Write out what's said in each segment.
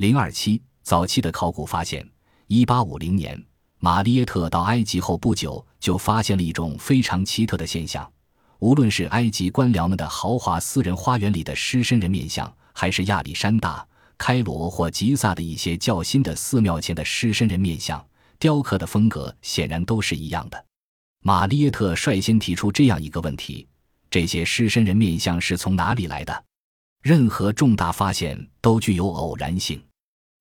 零二七早期的考古发现，一八五零年，玛丽耶特到埃及后不久，就发现了一种非常奇特的现象：无论是埃及官僚们的豪华私人花园里的狮身人面像，还是亚历山大、开罗或吉萨的一些较新的寺庙前的狮身人面像，雕刻的风格显然都是一样的。玛丽耶特率先提出这样一个问题：这些狮身人面像是从哪里来的？任何重大发现都具有偶然性。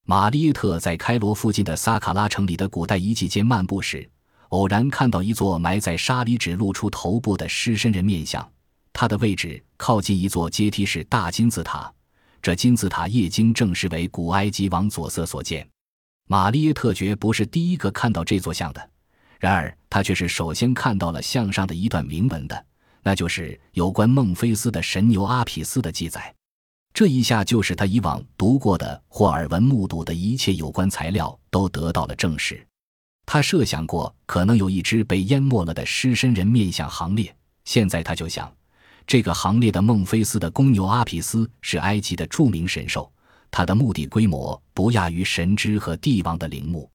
玛丽耶特在开罗附近的萨卡拉城里的古代遗迹间漫步时，偶然看到一座埋在沙里只露出头部的狮身人面像。它的位置靠近一座阶梯式大金字塔，这金字塔业经证实为古埃及王佐瑟所建。玛丽耶特绝不是第一个看到这座像的，然而他却是首先看到了像上的一段铭文的，那就是有关孟菲斯的神牛阿匹斯的记载。这一下，就使他以往读过的或耳闻目睹的一切有关材料都得到了证实。他设想过可能有一支被淹没了的狮身人面像行列，现在他就想，这个行列的孟菲斯的公牛阿匹斯是埃及的著名神兽，它的墓地规模不亚于神之和帝王的陵墓，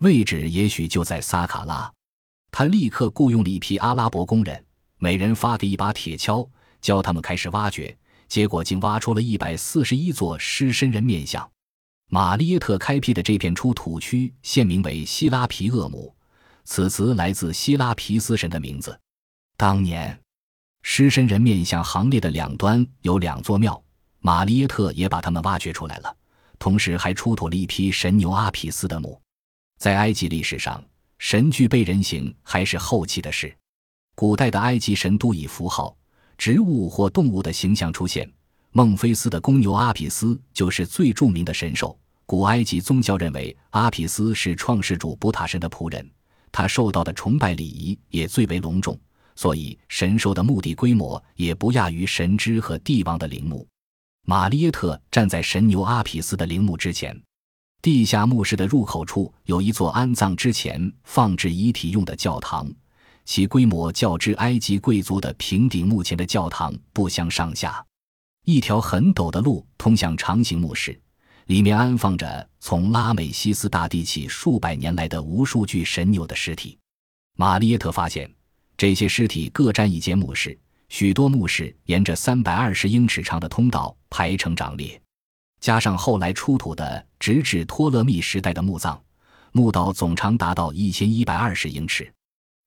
位置也许就在萨卡拉。他立刻雇佣了一批阿拉伯工人，每人发给一把铁锹，教他们开始挖掘。结果竟挖出了一百四十一座狮身人面像。玛丽耶特开辟的这片出土区现名为希拉皮厄姆，此词来自希拉皮斯神的名字。当年，狮身人面像行列的两端有两座庙，玛丽耶特也把它们挖掘出来了，同时还出土了一批神牛阿匹斯的墓。在埃及历史上，神具备人形还是后期的事。古代的埃及神都以符号。植物或动物的形象出现，孟菲斯的公牛阿匹斯就是最著名的神兽。古埃及宗教认为阿匹斯是创世主布塔神的仆人，他受到的崇拜礼仪也最为隆重，所以神兽的墓地规模也不亚于神之和帝王的陵墓。玛丽耶特站在神牛阿匹斯的陵墓之前，地下墓室的入口处有一座安葬之前放置遗体用的教堂。其规模较之埃及贵族的平顶墓前的教堂不相上下。一条很陡的路通向长形墓室，里面安放着从拉美西斯大帝起数百年来的无数具神牛的尸体。玛丽耶特发现，这些尸体各占一间墓室，许多墓室沿着三百二十英尺长的通道排成长列，加上后来出土的直至托勒密时代的墓葬，墓道总长达到一千一百二十英尺。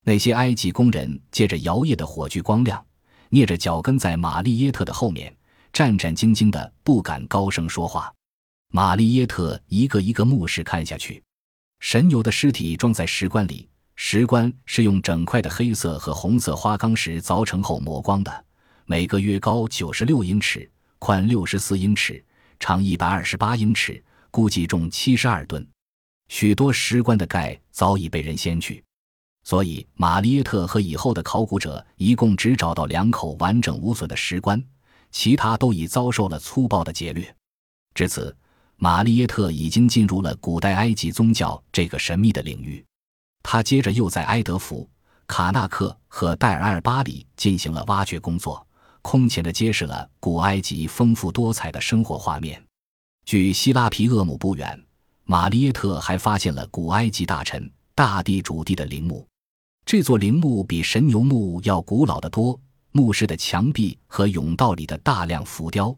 那些埃及工人借着摇曳的火炬光亮，蹑着脚跟在玛丽耶特的后面，战战兢兢的，不敢高声说话。玛丽耶特一个一个墓室看下去，神牛的尸体装在石棺里，石棺是用整块的黑色和红色花岗石凿成后磨光的，每个约高九十六英尺，宽六十四英尺，长一百二十八英尺，估计重七十二吨。许多石棺的盖早已被人掀去。所以，玛丽耶特和以后的考古者一共只找到两口完整无损的石棺，其他都已遭受了粗暴的劫掠。至此，玛丽耶特已经进入了古代埃及宗教这个神秘的领域。他接着又在埃德福、卡纳克和戴尔埃尔巴里进行了挖掘工作，空前的揭示了古埃及丰富多彩的生活画面。距希拉皮厄姆不远，玛丽耶特还发现了古埃及大臣大地主地的陵墓。这座陵墓比神牛墓要古老的多，墓室的墙壁和甬道里的大量浮雕，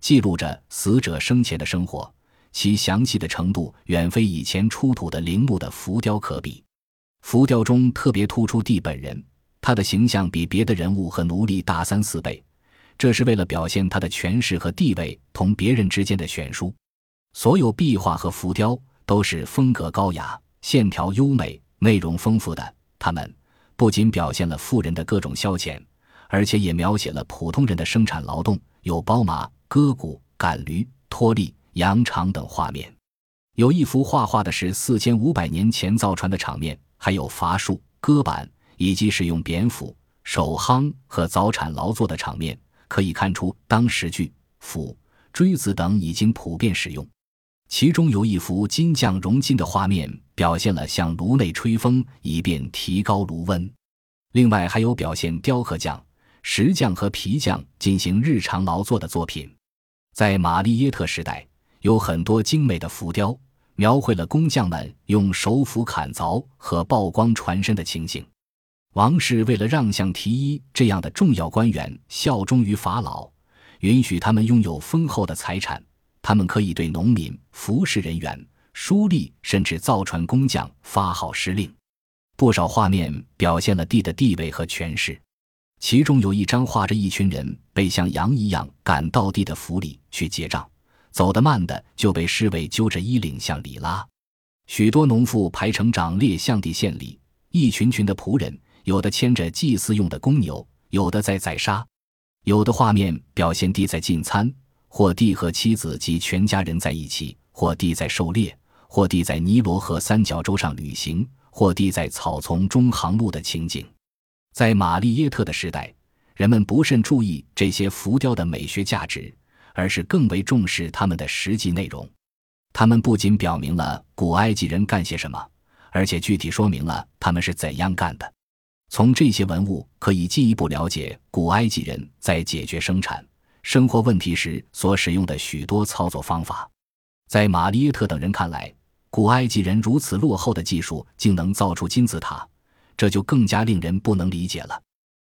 记录着死者生前的生活，其详细的程度远非以前出土的陵墓的浮雕可比。浮雕中特别突出帝本人，他的形象比别的人物和奴隶大三四倍，这是为了表现他的权势和地位同别人之间的悬殊。所有壁画和浮雕都是风格高雅、线条优美、内容丰富的。他们不仅表现了富人的各种消遣，而且也描写了普通人的生产劳动，有包马、割谷、赶驴、拖犁、扬场等画面。有一幅画画的是四千五百年前造船的场面，还有伐树、割板以及使用扁斧、手夯和早产劳作的场面。可以看出，当时锯、斧、锥子等已经普遍使用。其中有一幅金匠熔金的画面，表现了向炉内吹风，以便提高炉温。另外还有表现雕刻匠、石匠和皮匠进行日常劳作的作品。在玛丽耶特时代，有很多精美的浮雕，描绘了工匠们用手斧砍凿和曝光船身的情形。王室为了让像提伊这样的重要官员效忠于法老，允许他们拥有丰厚的财产，他们可以对农民、服侍人员、书吏甚至造船工匠发号施令。不少画面表现了帝的地位和权势，其中有一张画着一群人被像羊一样赶到帝的府里去结账，走得慢的就被侍卫揪着衣领向里拉。许多农妇排成长列向帝献礼，一群群的仆人。有的牵着祭祀用的公牛，有的在宰杀，有的画面表现帝在进餐，或帝和妻子及全家人在一起，或帝在狩猎，或地在尼罗河三角洲上旅行，或地在草丛中航路的情景。在玛丽耶特的时代，人们不甚注意这些浮雕的美学价值，而是更为重视他们的实际内容。他们不仅表明了古埃及人干些什么，而且具体说明了他们是怎样干的。从这些文物可以进一步了解古埃及人在解决生产生活问题时所使用的许多操作方法。在玛丽耶特等人看来，古埃及人如此落后的技术竟能造出金字塔，这就更加令人不能理解了。